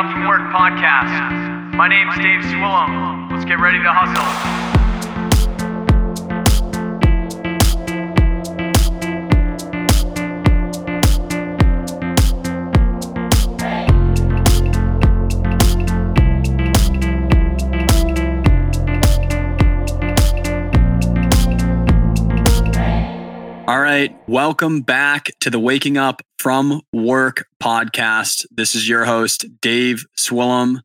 Up from Work podcast. My name's Dave Swillum. Let's get ready to hustle. Right. Welcome back to the Waking Up from Work podcast. This is your host, Dave Swillam.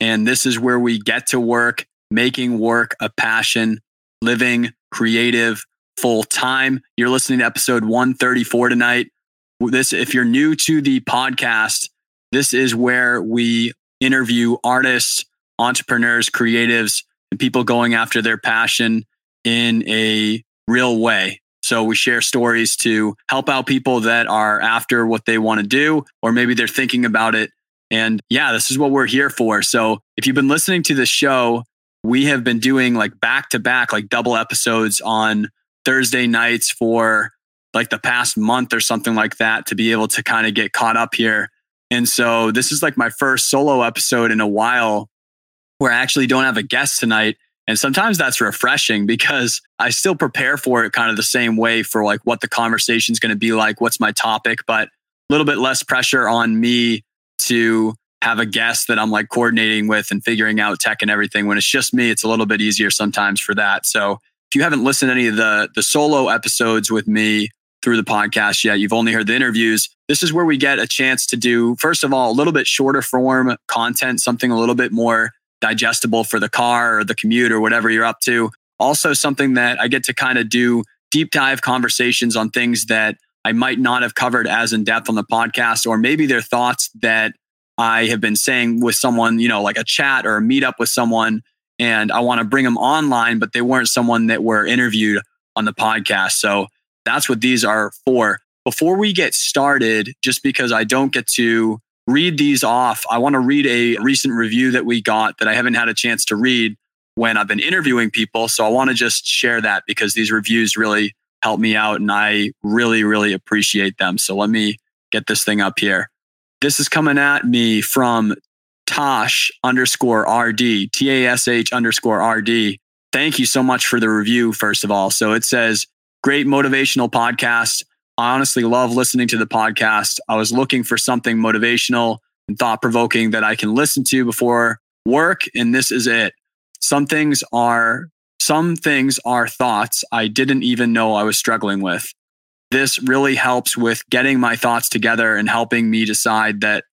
And this is where we get to work, making work a passion, living creative full time. You're listening to episode 134 tonight. This, if you're new to the podcast, this is where we interview artists, entrepreneurs, creatives, and people going after their passion in a real way. So we share stories to help out people that are after what they want to do, or maybe they're thinking about it. And yeah, this is what we're here for. So if you've been listening to the show, we have been doing like back to back, like double episodes on Thursday nights for like the past month or something like that to be able to kind of get caught up here. And so this is like my first solo episode in a while where I actually don't have a guest tonight. And sometimes that's refreshing because I still prepare for it kind of the same way for like what the conversation is going to be like, what's my topic, but a little bit less pressure on me to have a guest that I'm like coordinating with and figuring out tech and everything. When it's just me, it's a little bit easier sometimes for that. So if you haven't listened to any of the the solo episodes with me through the podcast yet, you've only heard the interviews. This is where we get a chance to do, first of all, a little bit shorter form content, something a little bit more digestible for the car or the commute or whatever you're up to. Also, something that I get to kind of do deep dive conversations on things that I might not have covered as in depth on the podcast, or maybe they're thoughts that I have been saying with someone, you know, like a chat or a meetup with someone, and I want to bring them online, but they weren't someone that were interviewed on the podcast. So that's what these are for. Before we get started, just because I don't get to read these off, I want to read a recent review that we got that I haven't had a chance to read when I've been interviewing people. So I want to just share that because these reviews really help me out and I really, really appreciate them. So let me get this thing up here. This is coming at me from Tosh underscore RD, T A S H underscore RD. Thank you so much for the review, first of all. So it says, great motivational podcast. I honestly love listening to the podcast. I was looking for something motivational and thought provoking that I can listen to before work, and this is it. Some things are some things are thoughts I didn't even know I was struggling with. This really helps with getting my thoughts together and helping me decide that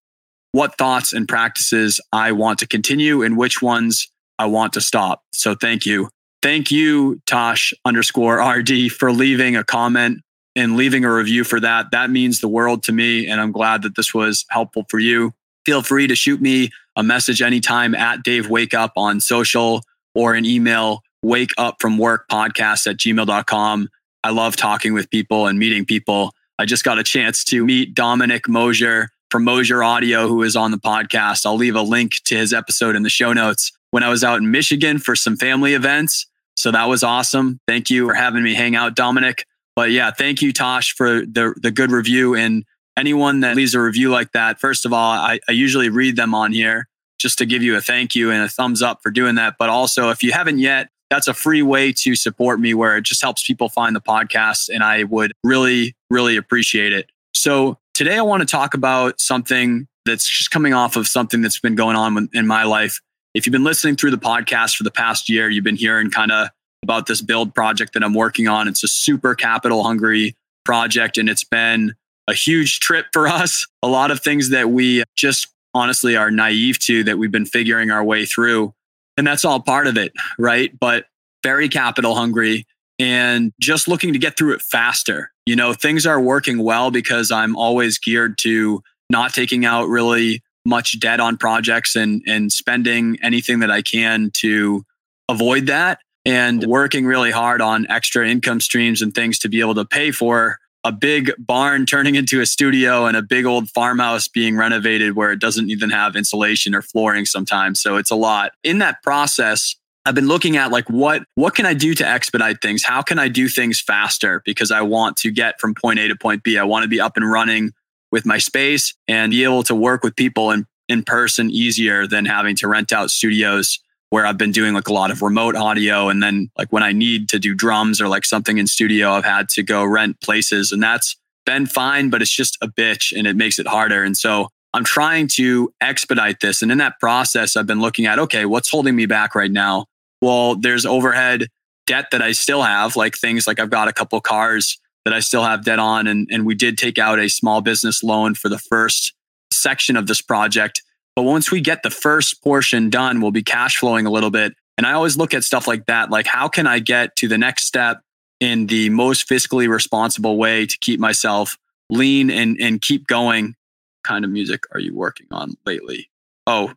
what thoughts and practices I want to continue and which ones I want to stop. So thank you. Thank you, Tosh underscore RD, for leaving a comment and leaving a review for that. That means the world to me. And I'm glad that this was helpful for you. Feel free to shoot me a message anytime at Dave Wake Up on social or an email, wake up from work podcast at gmail.com. I love talking with people and meeting people. I just got a chance to meet Dominic Mosier from Mosier Audio, who is on the podcast. I'll leave a link to his episode in the show notes when I was out in Michigan for some family events. So that was awesome. Thank you for having me hang out, Dominic. But yeah, thank you, Tosh, for the the good review. And anyone that leaves a review like that, first of all, I, I usually read them on here just to give you a thank you and a thumbs up for doing that. But also, if you haven't yet, that's a free way to support me where it just helps people find the podcast. And I would really, really appreciate it. So today I want to talk about something that's just coming off of something that's been going on in my life. If you've been listening through the podcast for the past year, you've been hearing kind of about this build project that I'm working on. It's a super capital hungry project and it's been a huge trip for us. A lot of things that we just honestly are naive to that we've been figuring our way through. And that's all part of it, right? But very capital hungry and just looking to get through it faster. You know, things are working well because I'm always geared to not taking out really much debt on projects and and spending anything that I can to avoid that and working really hard on extra income streams and things to be able to pay for a big barn turning into a studio and a big old farmhouse being renovated where it doesn't even have insulation or flooring sometimes. So it's a lot. In that process, I've been looking at like what what can I do to expedite things? How can I do things faster because I want to get from point A to point B. I want to be up and running with my space and be able to work with people and in person easier than having to rent out studios where I've been doing like a lot of remote audio. And then like when I need to do drums or like something in studio, I've had to go rent places and that's been fine, but it's just a bitch and it makes it harder. And so I'm trying to expedite this. And in that process, I've been looking at, okay, what's holding me back right now? Well, there's overhead debt that I still have, like things like I've got a couple cars that I still have debt on. And, and we did take out a small business loan for the first section of this project but once we get the first portion done, we'll be cash flowing a little bit. And I always look at stuff like that. Like, how can I get to the next step in the most fiscally responsible way to keep myself lean and, and keep going? Kind of music are you working on lately? Oh,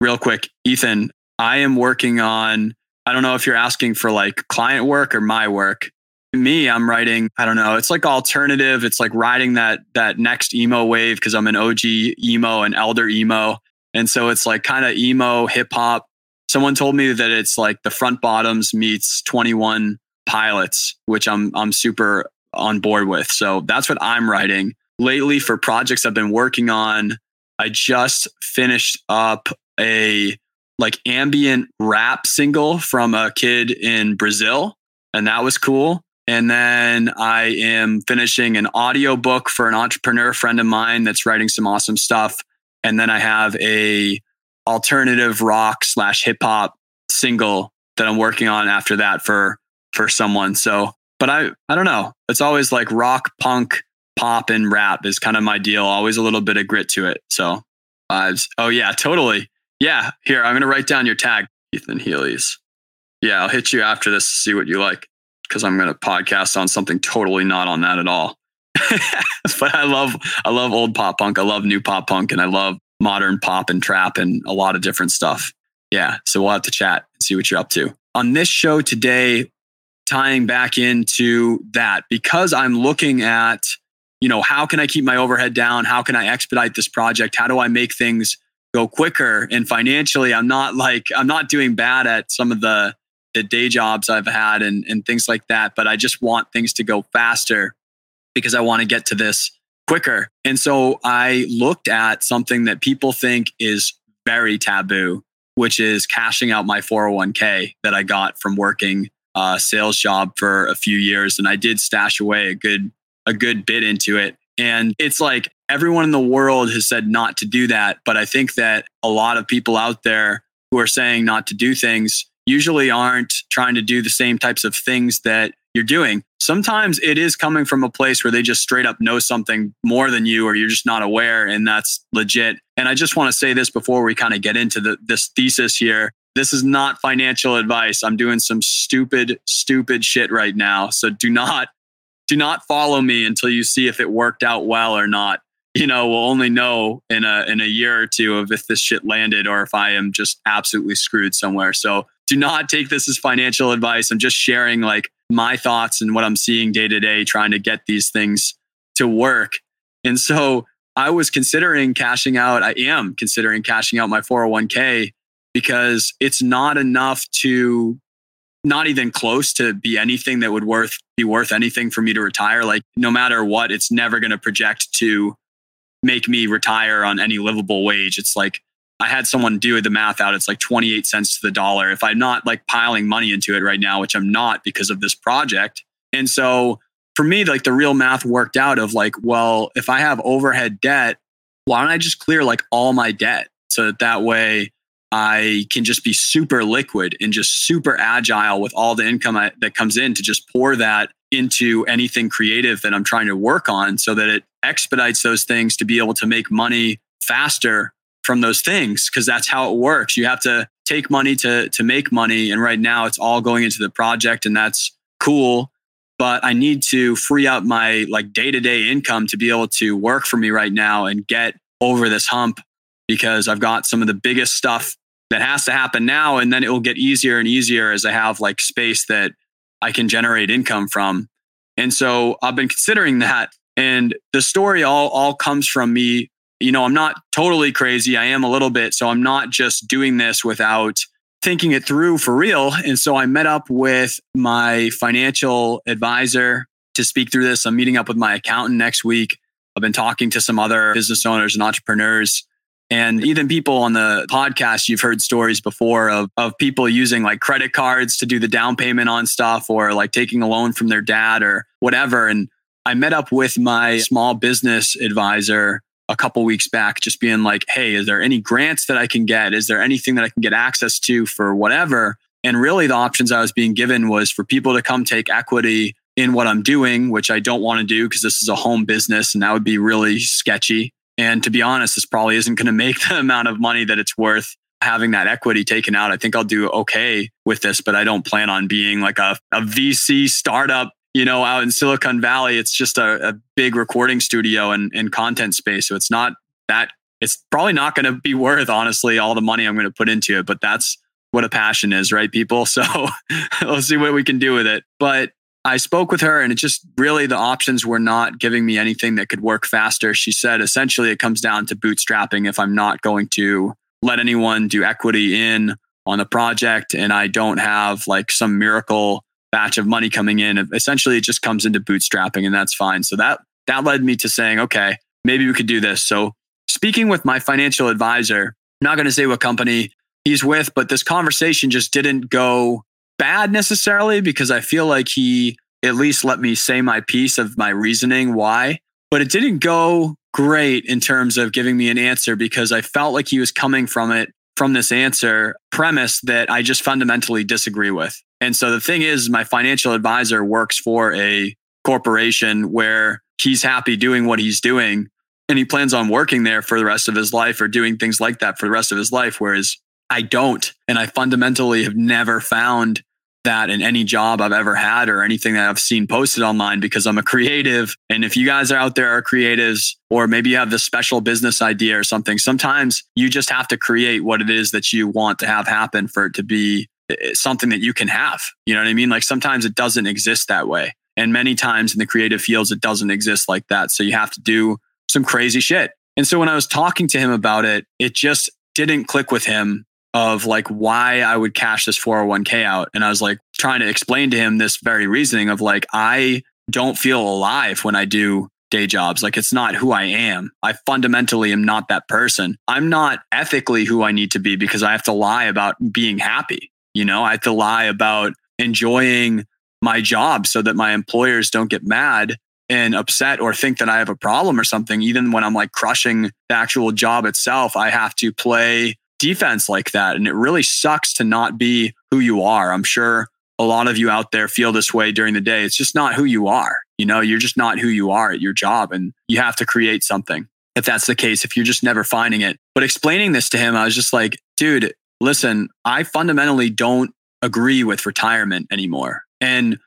real quick, Ethan, I am working on, I don't know if you're asking for like client work or my work. Me, I'm writing, I don't know, it's like alternative. It's like riding that that next emo wave because I'm an OG emo and elder emo. And so it's like kind of emo hip hop. Someone told me that it's like the front bottoms meets 21 pilots, which I'm I'm super on board with. So that's what I'm writing. Lately for projects I've been working on, I just finished up a like ambient rap single from a kid in Brazil and that was cool. And then I am finishing an audio book for an entrepreneur friend of mine that's writing some awesome stuff and then I have a alternative rock slash hip hop single that I'm working on after that for for someone. So, but I I don't know. It's always like rock, punk, pop, and rap is kind of my deal. Always a little bit of grit to it. So vibes. Oh yeah, totally. Yeah. Here, I'm gonna write down your tag, Ethan Healy's. Yeah, I'll hit you after this to see what you like because I'm gonna podcast on something totally not on that at all. but I love I love old pop punk. I love new pop punk and I love modern pop and trap and a lot of different stuff. Yeah. So we'll have to chat and see what you're up to. On this show today, tying back into that, because I'm looking at, you know, how can I keep my overhead down? How can I expedite this project? How do I make things go quicker? And financially, I'm not like, I'm not doing bad at some of the the day jobs I've had and, and things like that, but I just want things to go faster because I want to get to this quicker. And so I looked at something that people think is very taboo, which is cashing out my 401k that I got from working a sales job for a few years. And I did stash away a good, a good bit into it. And it's like everyone in the world has said not to do that. But I think that a lot of people out there who are saying not to do things usually aren't trying to do the same types of things that you're doing. Sometimes it is coming from a place where they just straight up know something more than you, or you're just not aware, and that's legit. And I just want to say this before we kind of get into the, this thesis here. This is not financial advice. I'm doing some stupid, stupid shit right now. So do not, do not follow me until you see if it worked out well or not. You know, we'll only know in a in a year or two of if this shit landed or if I am just absolutely screwed somewhere. So do not take this as financial advice. I'm just sharing like my thoughts and what I'm seeing day to day, trying to get these things to work. And so I was considering cashing out. I am considering cashing out my 401k because it's not enough to not even close to be anything that would worth be worth anything for me to retire. Like no matter what, it's never going to project to make me retire on any livable wage. It's like I had someone do the math out. It's like 28 cents to the dollar. If I'm not like piling money into it right now, which I'm not because of this project. And so for me, like the real math worked out of like, well, if I have overhead debt, why don't I just clear like all my debt so that that way I can just be super liquid and just super agile with all the income I, that comes in to just pour that into anything creative that I'm trying to work on so that it expedites those things to be able to make money faster from those things because that's how it works. You have to take money to to make money and right now it's all going into the project and that's cool, but I need to free up my like day-to-day income to be able to work for me right now and get over this hump because I've got some of the biggest stuff that has to happen now and then it will get easier and easier as I have like space that I can generate income from. And so I've been considering that and the story all all comes from me you know, I'm not totally crazy. I am a little bit. So I'm not just doing this without thinking it through for real. And so I met up with my financial advisor to speak through this. I'm meeting up with my accountant next week. I've been talking to some other business owners and entrepreneurs And even people on the podcast, you've heard stories before of, of people using like credit cards to do the down payment on stuff or like taking a loan from their dad or whatever. And I met up with my small business advisor a couple weeks back, just being like, Hey, is there any grants that I can get? Is there anything that I can get access to for whatever? And really the options I was being given was for people to come take equity in what I'm doing, which I don't want to do because this is a home business and that would be really sketchy. And to be honest, this probably isn't going to make the amount of money that it's worth having that equity taken out. I think I'll do okay with this, but I don't plan on being like a, a VC startup, you know, out in Silicon Valley. It's just a, a big recording studio and, and content space. So it's not that, it's probably not going to be worth, honestly, all the money I'm going to put into it. But that's what a passion is, right, people? So let's see what we can do with it. But I spoke with her and it just really the options were not giving me anything that could work faster. She said essentially it comes down to bootstrapping if I'm not going to let anyone do equity in on the project and I don't have like some miracle batch of money coming in. Essentially it just comes into bootstrapping and that's fine. So that that led me to saying, okay, maybe we could do this. So speaking with my financial advisor, I'm not going to say what company he's with, but this conversation just didn't go bad necessarily because I feel like he at least let me say my piece of my reasoning why, but it didn't go great in terms of giving me an answer because I felt like he was coming from it from this answer premise that I just fundamentally disagree with. And so the thing is, my financial advisor works for a corporation where he's happy doing what he's doing and he plans on working there for the rest of his life or doing things like that for the rest of his life. Whereas I don't. And I fundamentally have never found that in any job I've ever had or anything that I've seen posted online because I'm a creative. And if you guys are out there are creatives, or maybe you have this special business idea or something, sometimes you just have to create what it is that you want to have happen for it to be eh, eh, something that you can have. You know what I mean? Like sometimes it doesn't exist that way. And many times in the creative fields, it doesn't exist like that. So you have to do some crazy shit. And so when I was talking to him about it, it just didn't click with him of like why I would cash this 401k out. And I was like trying to explain to him this very reasoning of like, I don't feel alive when I do day jobs. Like it's not who I am. I fundamentally am not that person. I'm not ethically who I need to be because I have to lie about being happy. You know, I have to lie about enjoying my job so that my employers don't get mad and upset or think that I have a problem or something. Even when I'm like crushing the actual job itself, I have to play defense like that. And it really sucks to not be who you are. I'm sure a lot of you out there feel this way during the day. It's just not who you are. You know, you're just not who you are at your job and you have to create something. If that's the case, if you're just never finding it. But explaining this to him, I was just like, dude, listen, I fundamentally don't agree with retirement anymore. And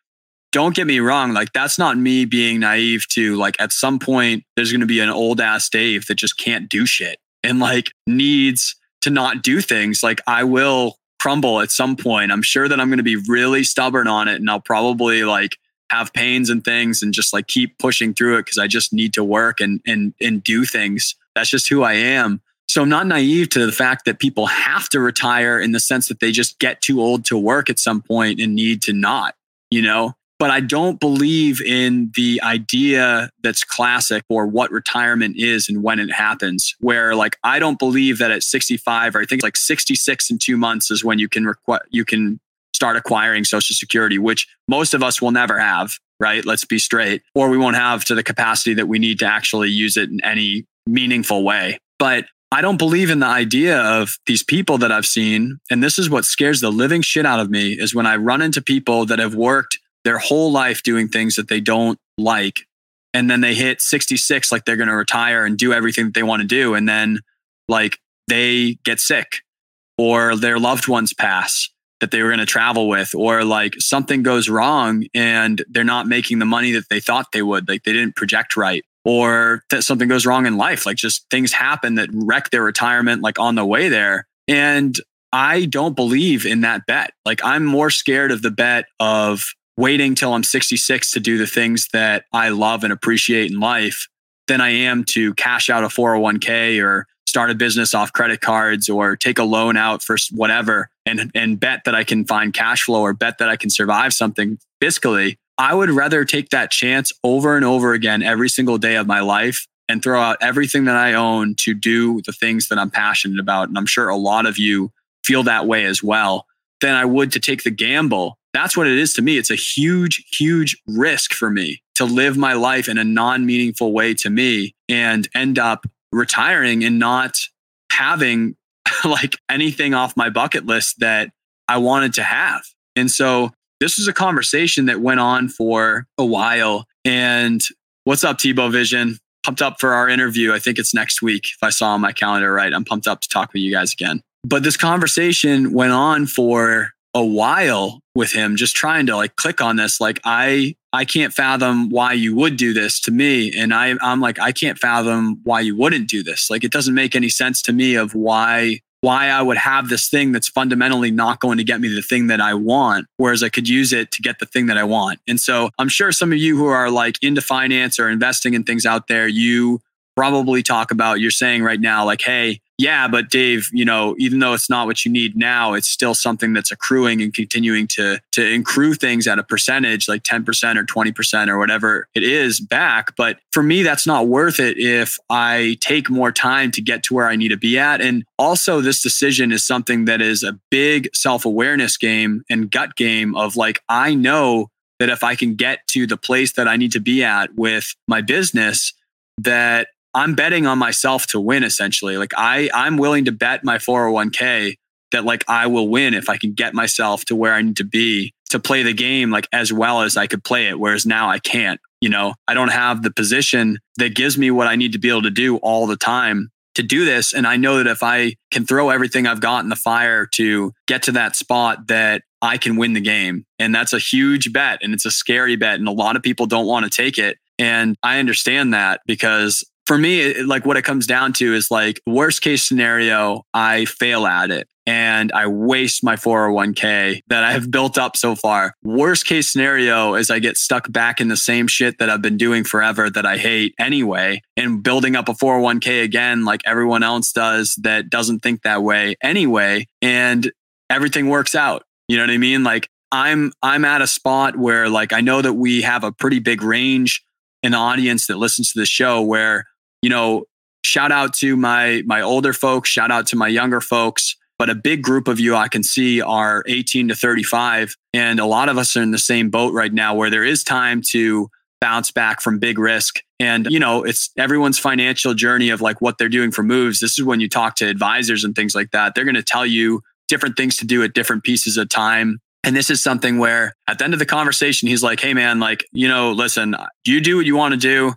don't get me wrong, like that's not me being naive to like at some point there's going to be an old ass Dave that just can't do shit and like needs to not do things, like I will crumble at some point. I'm sure that I'm going to be really stubborn on it and I'll probably like have pains and things and just like keep pushing through it because I just need to work and and and do things. That's just who I am. So I'm not naive to the fact that people have to retire in the sense that they just get too old to work at some point and need to not, you know? But I don't believe in the idea that's classic or what retirement is and when it happens. Where like I don't believe that at 65 or I think it's like 66 in two months is when you can requ- you can start acquiring Social Security, which most of us will never have. Right? Let's be straight, or we won't have to the capacity that we need to actually use it in any meaningful way. But I don't believe in the idea of these people that I've seen. And this is what scares the living shit out of me is when I run into people that have worked their whole life doing things that they don't like. And then they hit 66, like they're going to retire and do everything that they want to do. And then, like, they get sick or their loved ones pass that they were going to travel with, or like something goes wrong and they're not making the money that they thought they would. Like, they didn't project right or that something goes wrong in life. Like, just things happen that wreck their retirement, like on the way there. And I don't believe in that bet. Like, I'm more scared of the bet of waiting till I'm 66 to do the things that I love and appreciate in life than I am to cash out a 401k or start a business off credit cards or take a loan out for whatever and and bet that I can find cash flow or bet that I can survive something fiscally. I would rather take that chance over and over again every single day of my life and throw out everything that I own to do the things that I'm passionate about. And I'm sure a lot of you feel that way as well, than I would to take the gamble. That's what it is to me. It's a huge, huge risk for me to live my life in a non meaningful way to me and end up retiring and not having like anything off my bucket list that I wanted to have. And so this was a conversation that went on for a while. And what's up, Tebow Vision? Pumped up for our interview. I think it's next week. If I saw on my calendar right, I'm pumped up to talk with you guys again. But this conversation went on for a while with him, just trying to like click on this. Like, I I can't fathom why you would do this to me. And I, I'm like, I can't fathom why you wouldn't do this. Like, it doesn't make any sense to me of why why I would have this thing that's fundamentally not going to get me the thing that I want, whereas I could use it to get the thing that I want. And so I'm sure some of you who are like into finance or investing in things out there, you probably talk about, you're saying right now, like, hey, yeah, but Dave, you know, even though it's not what you need now, it's still something that's accruing and continuing to to accrue things at a percentage like 10% or 20% or whatever it is back. But for me, that's not worth it if I take more time to get to where I need to be at. And also this decision is something that is a big self-awareness game and gut game of like, I know that if I can get to the place that I need to be at with my business, that I'm betting on myself to win essentially. Like I I'm willing to bet my 401k that like I will win if I can get myself to where I need to be to play the game like as well as I could play it whereas now I can't. You know, I don't have the position that gives me what I need to be able to do all the time to do this and I know that if I can throw everything I've got in the fire to get to that spot that I can win the game. And that's a huge bet and it's a scary bet and a lot of people don't want to take it. And I understand that because for me, like what it comes down to is like worst case scenario, I fail at it and I waste my 401k that I have built up so far. Worst case scenario is I get stuck back in the same shit that I've been doing forever that I hate anyway and building up a 401k again like everyone else does that doesn't think that way anyway and everything works out. You know what I mean? Like I'm I'm at a spot where like I know that we have a pretty big range in audience that listens to the show where you know, shout out to my my older folks, shout out to my younger folks. But a big group of you I can see are 18 to 35. And a lot of us are in the same boat right now where there is time to bounce back from big risk. And, you know, it's everyone's financial journey of like what they're doing for moves. This is when you talk to advisors and things like that. They're going to tell you different things to do at different pieces of time. And this is something where at the end of the conversation, he's like, Hey, man, like, you know, listen, you do what you want to do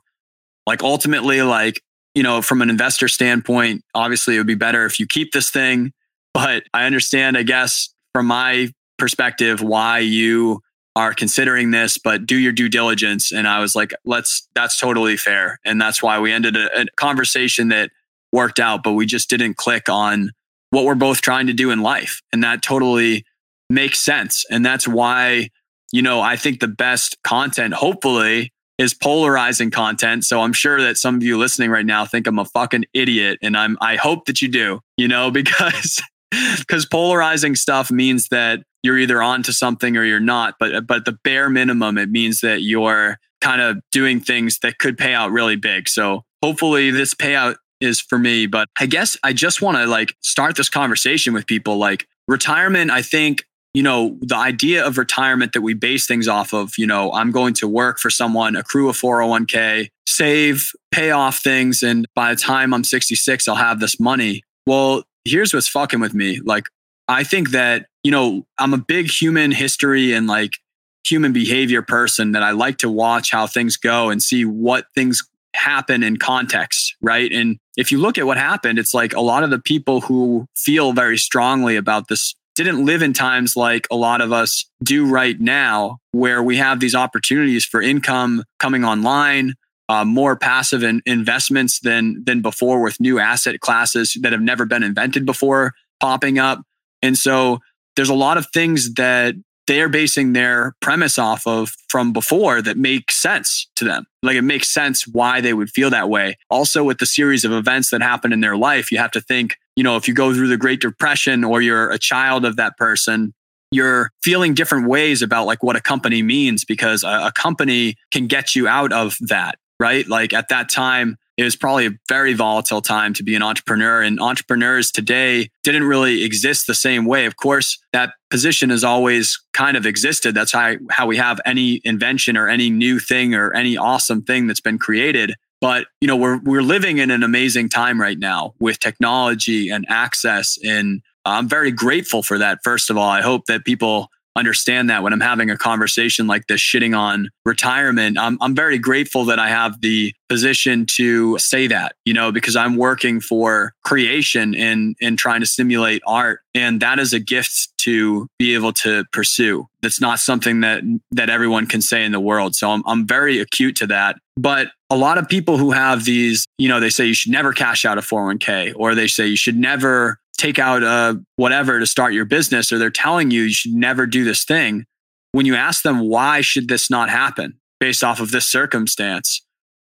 like ultimately like you know from an investor standpoint obviously it would be better if you keep this thing but i understand i guess from my perspective why you are considering this but do your due diligence. And i was like let's that's totally fair. And that's why we ended a, a conversation that worked out but we just didn't click on what we're both trying to do in life. And that totally makes sense. And that's why you know i think the best content hopefully is polarizing content. So I'm sure that some of you listening right now think I'm a fucking idiot. And I'm I hope that you do, you know, because because polarizing stuff means that you're either onto something or you're not. But but the bare minimum, it means that you're kind of doing things that could pay out really big. So hopefully this payout is for me. But I guess I just want to like start this conversation with people. Like retirement, I think you know, the idea of retirement that we base things off of, you know, I'm going to work for someone, accrue a 401k, save, pay off things. And by the time I'm 66, I'll have this money. Well, here's what's fucking with me. Like, I think that, you know, I'm a big human history and like human behavior person that I like to watch how things go and see what things happen in context, right? And if you look at what happened, it's like a lot of the people who feel very strongly about this didn't live in times like a lot of us do right now, where we have these opportunities for income coming online, uh, more passive in investments than than before, with new asset classes that have never been invented before popping up. And so there's a lot of things that they're basing their premise off of from before that make sense to them. Like it makes sense why they would feel that way. Also, with the series of events that happen in their life, you have to think, you know, if you go through the Great Depression or you're a child of that person, you're feeling different ways about like what a company means because a, a company can get you out of that, right? Like at that time, it was probably a very volatile time to be an entrepreneur. And entrepreneurs today didn't really exist the same way. Of course, that position has always kind of existed. That's how, how we have any invention or any new thing or any awesome thing that's been created. But you know, we're we're living in an amazing time right now with technology and access. And I'm very grateful for that. First of all, I hope that people understand that when I'm having a conversation like this, shitting on retirement, I'm, I'm very grateful that I have the position to say that, you know, because I'm working for creation and, and trying to stimulate art. And that is a gift to be able to pursue. That's not something that, that everyone can say in the world. So I'm, I'm very acute to that. But a lot of people who have these, you know, they say you should never cash out a 401k or they say you should never take out a whatever to start your business or they're telling you you should never do this thing when you ask them why should this not happen? based off of this circumstance.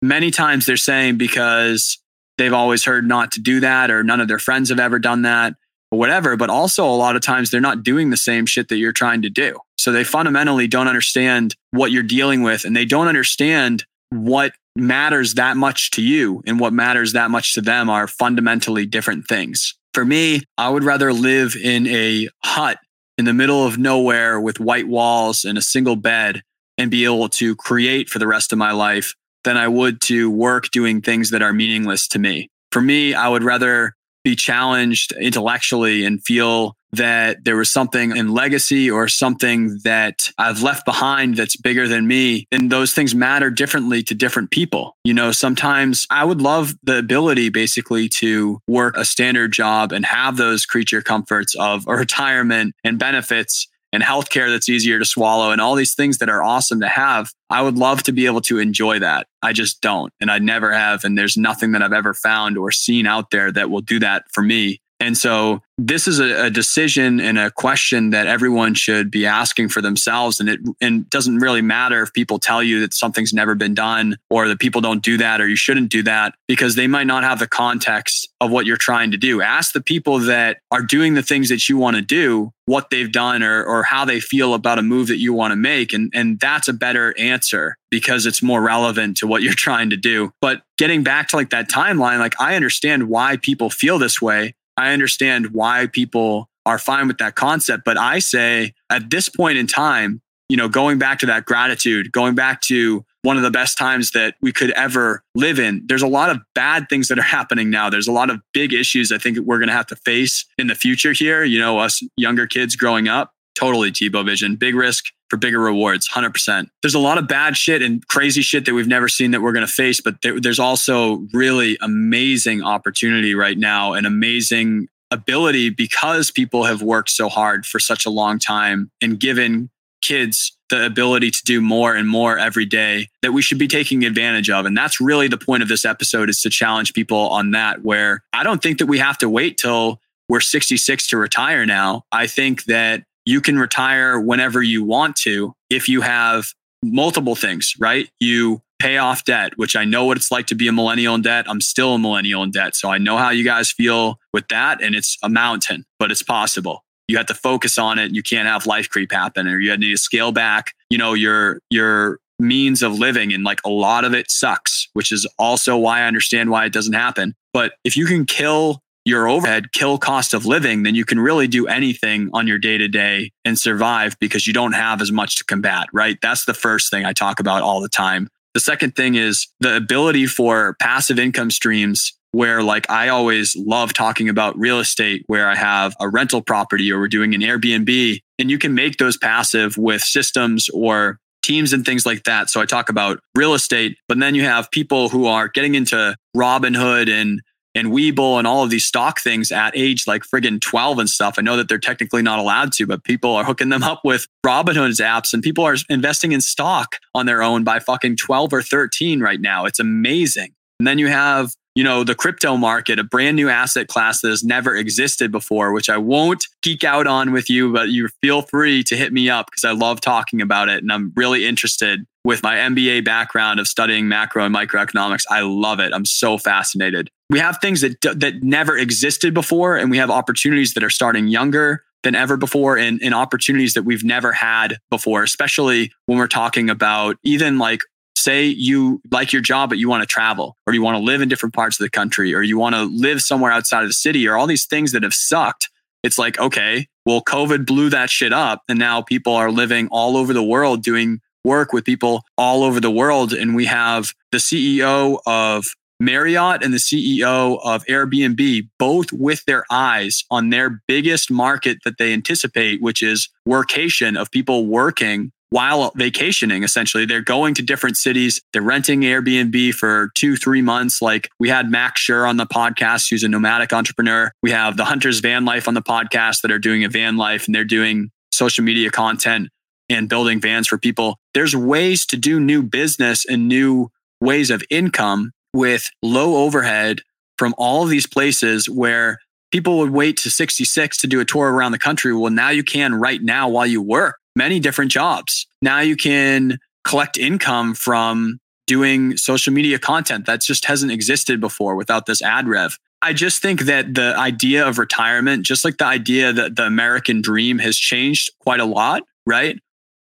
Many times they're saying because they've always heard not to do that or none of their friends have ever done that or whatever but also a lot of times they're not doing the same shit that you're trying to do. So they fundamentally don't understand what you're dealing with and they don't understand what matters that much to you and what matters that much to them are fundamentally different things for me, I would rather live in a hut in the middle of nowhere with white walls and a single bed and be able to create for the rest of my life than I would to work doing things that are meaningless to me. For me, I would rather be challenged intellectually and feel that there was something in legacy or something that I've left behind that's bigger than me. And those things matter differently to different people. You know, sometimes I would love the ability basically to work a standard job and have those creature comforts of a retirement and benefits and healthcare that's easier to swallow and all these things that are awesome to have. I would love to be able to enjoy that. I just don't. And I never have. And there's nothing that I've ever found or seen out there that will do that for me. And so this is a, a, decision and a question that everyone should be asking for themselves. And it and doesn't really matter if people tell you that something's never been done or that people don't do that or you shouldn't do that because they might not have the context of what you're trying to do. Ask the people that are doing the things that you want to do what they've done or, or how they feel about a move that you want to make. And, and that's a better answer because it's more relevant to what you're trying to do. But getting back to like that timeline, like I understand why people feel this way I understand why people are fine with that concept. But I say at this point in time, you know, going back to that gratitude, going back to one of the best times that we could ever live in. There's a lot of bad things that are happening now. There's a lot of big issues I think we're going to have to face in the future here. You know, us younger kids growing up, totally Tebow vision, big risk for bigger rewards, 100%. There's a lot of bad shit and crazy shit that we've never seen that we're going to face, but there, there's also really amazing opportunity right now and amazing ability because people have worked so hard for such a long time and given kids the ability to do more and more every day that we should be taking advantage of and that's really the point of this episode is to challenge people on that where i don't think that we have to wait till we're 66 to retire now i think that you can retire whenever you want to if you have multiple things, right? You pay off debt, which I know what it's like to be a millennial in debt. I'm still a millennial in debt. So I know how you guys feel with that. And it's a mountain, but it's possible. You have to focus on it. You can't have life creep happen or you need to scale back, you know, your, your means of living. And like a lot of it sucks, which is also why I understand why it doesn't happen. But if you can kill your overhead kill cost of living, then you can really do anything on your day to day and survive because you don't have as much to combat, right? That's the first thing I talk about all the time. The second thing is the ability for passive income streams where like I always love talking about real estate where I have a rental property or we're doing an Airbnb and you can make those passive with systems or teams and things like that. So I talk about real estate, but then you have people who are getting into Robinhood and and Webull and all of these stock things at age like friggin' 12 and stuff. I know that they're technically not allowed to, but people are hooking them up with Robinhood's apps and people are investing in stock on their own by fucking 12 or 13 right now. It's amazing. And then you have, you know, the crypto market, a brand new asset class that has never existed before, which I won't geek out on with you, but you feel free to hit me up because I love talking about it and I'm really interested with my MBA background of studying macro and microeconomics. I love it. I'm so fascinated. We have things that that never existed before, and we have opportunities that are starting younger than ever before, and, and opportunities that we've never had before. Especially when we're talking about even like say you like your job, but you want to travel or you want to live in different parts of the country or you want to live somewhere outside of the city or all these things that have sucked. It's like, okay, well, COVID blew that shit up. And now people are living all over the world doing work with people all over the world. And we have the CEO of Marriott and the CEO of Airbnb both with their eyes on their biggest market that they anticipate, which is workation of people working while vacationing essentially. They're going to different cities. They're renting airbnb for two three months. Like we had max Sure on the podcast who's a nomadic entrepreneur. We have the hunters van life on the podcast that are doing a van life and they're doing social media content and building vans for people there's ways to do new business and new ways of income with low overhead from all of these places where people would wait to 66 to do a tour around the country. Well, now you can right now while you work many different jobs. Now you can collect income from doing social media content that just hasn't existed before without this ad rev. I just think that the idea of retirement, just like the idea that the American dream has changed quite a lot, right?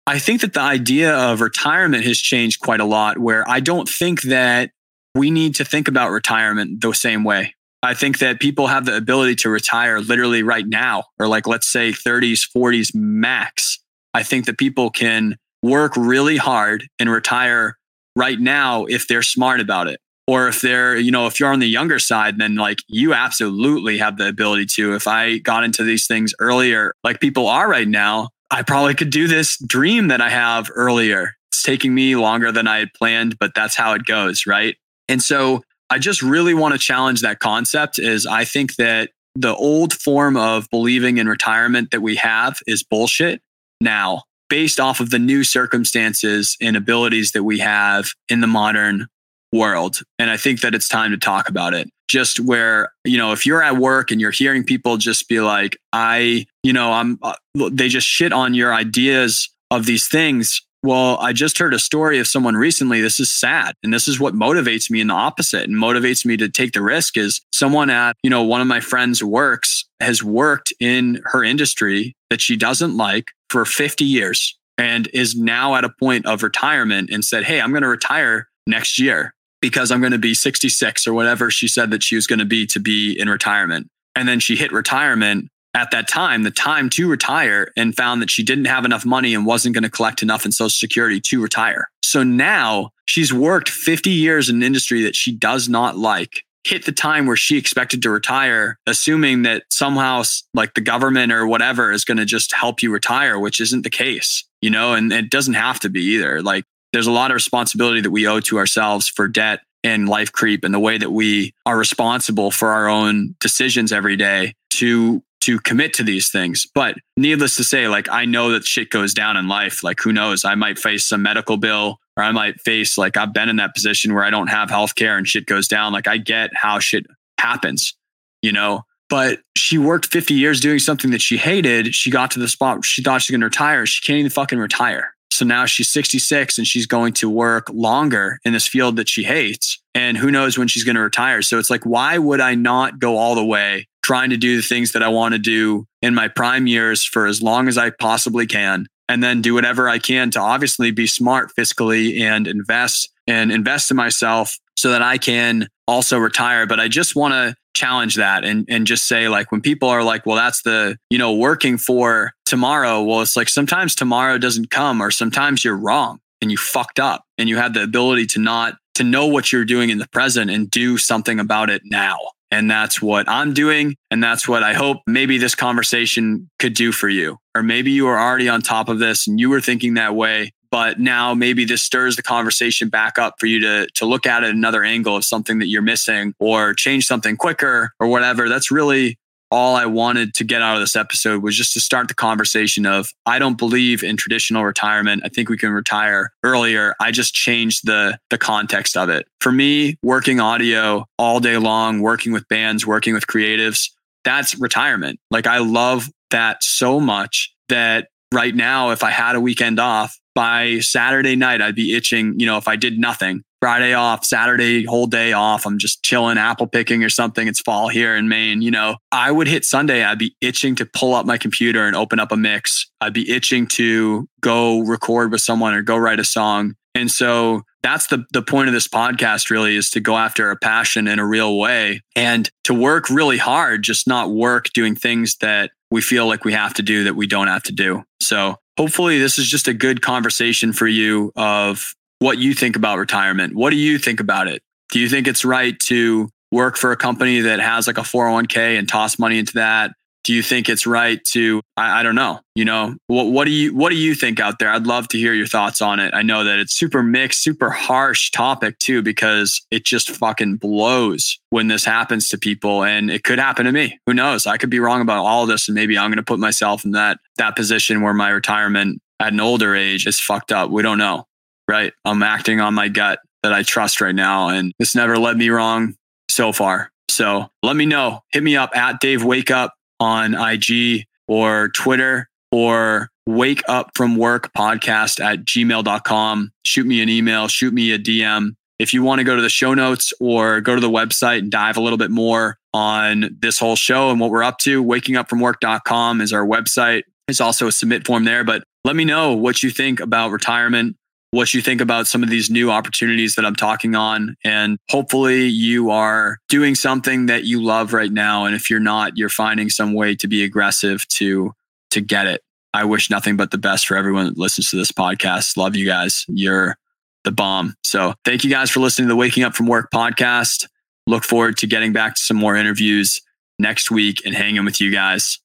I think that the idea of retirement has changed quite a lot, where I don't think that we need to think about retirement the same way. I think that people have the ability to retire literally right now, or like let's say 30s, 40s max. I think that people can work really hard and retire right now if they're smart about it. Or if they're, you know, if you're on the younger side, then like you absolutely have the ability to. If I got into these things earlier, like people are right now, I probably could do this dream that I have earlier. It's taking me longer than I had planned, but that's how it goes, right? And so I just really want to challenge that concept is I think that the old form of believing in retirement that we have is bullshit now based off of the new circumstances and abilities that we have in the modern world. And I think that it's time to talk about it. Just where, you know, if you're at work and you're hearing people just be like, I, you know, I'm, uh, they just shit on your ideas of these things well, I just heard a story of someone recently. This is sad. And this is what motivates me in the opposite and motivates me to take the risk is someone at, you know, one of my friends works has worked in her industry that she doesn't like for 50 years and is now at a point of retirement and said, Hey, I'm going to retire next year because I'm going to be 66 or whatever she said that she was going to be to be in retirement. And then she hit retirement at that time the time to retire and found that she didn't have enough money and wasn't going to collect enough in social security to retire. So now she's worked 50 years in an industry that she does not like. Hit the time where she expected to retire, assuming that somehow like the government or whatever is going to just help you retire, which isn't the case, you know, and it doesn't have to be either. Like there's a lot of responsibility that we owe to ourselves for debt and life creep and the way that we are responsible for our own decisions every day to to commit to these things. But needless to say, like I know that shit goes down in life. Like who knows? I might face some medical bill or I might face like I've been in that position where I don't have health care and shit goes down. Like I get how shit happens, you know. But she worked 50 years doing something that she hated. She got to the spot she thought she was gonna retire. She can't even fucking retire. So now she's 66 and she's going to work longer in this field that she hates. And who knows when she's going to retire. So it's like, why would I not go all the way trying to do the things that I want to do in my prime years for as long as I possibly can? And then do whatever I can to obviously be smart fiscally and invest and invest in myself so that I can also retire. But I just want to challenge that and, and just say like when people are like, well, that's the, you know, working for tomorrow. Well, it's like sometimes tomorrow doesn't come or sometimes you're wrong and you fucked up and you have the ability to not to know what you're doing in the present and do something about it now. And that's what I'm doing. And that's what I hope maybe this conversation could do for you. Or maybe you are already on top of this and you were thinking that way but now maybe this stirs the conversation back up for you to to look at it another angle of something that you're missing or change something quicker or whatever that's really all I wanted to get out of this episode was just to start the conversation of I don't believe in traditional retirement. I think we can retire earlier. I just changed the the context of it. For me, working audio all day long, working with bands, working with creatives, that's retirement. Like I love that so much that right now if I had a weekend off, by Saturday night, I'd be itching, you know, if I did nothing. Friday off, Saturday, whole day off. I'm just chilling, apple picking or something. It's fall here in Maine. You know, I would hit Sunday. I'd be itching to pull up my computer and open up a mix. I'd be itching to go record with someone or go write a song And so that's the the point of this podcast really is to go after a passion in a real way and to work really hard, just not work doing things that we feel like we have to do that we don't have to do. So hopefully this is just a good conversation for you of what you think about retirement. What do you think about it? Do you think it's right to work for a company that has like a 401k and toss money into that? Do you think it's right to I, I, don't know you know what what do you what do you think out there? I'd love to hear your thoughts on it. I know that it's super mixed super harsh topic too because it just fucking blows when this happens to people and it could happen to me. Who knows? I could be wrong about all of this and maybe i'm going to put myself in that that position where my retirement at an older age is fucked up. We don't know right? I'm acting on my gut that i trust right now and this never led me wrong so far. So let me know. Hit me up at dave wake up on IG or Twitter or wake up from work podcast at gmail.com. Shoot me an email, shoot me a DM. If you want to go to the show notes or go to the website and dive a little bit more on this whole show and what we're up to, wakingupfromwork.com is our website. There's also a submit form there, but let me know what you think about retirement what you think about some of these new opportunities that I'm talking on. And hopefully you are doing something that you love right now. And if you're not, you're finding some way to be aggressive to, to get it. I wish nothing but the best for everyone that listens to this podcast. Love you guys. You're the bomb. So thank you guys for listening to the Waking Up from Work podcast. Look forward to getting back to some more interviews next week and hanging with you guys.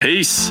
Peace.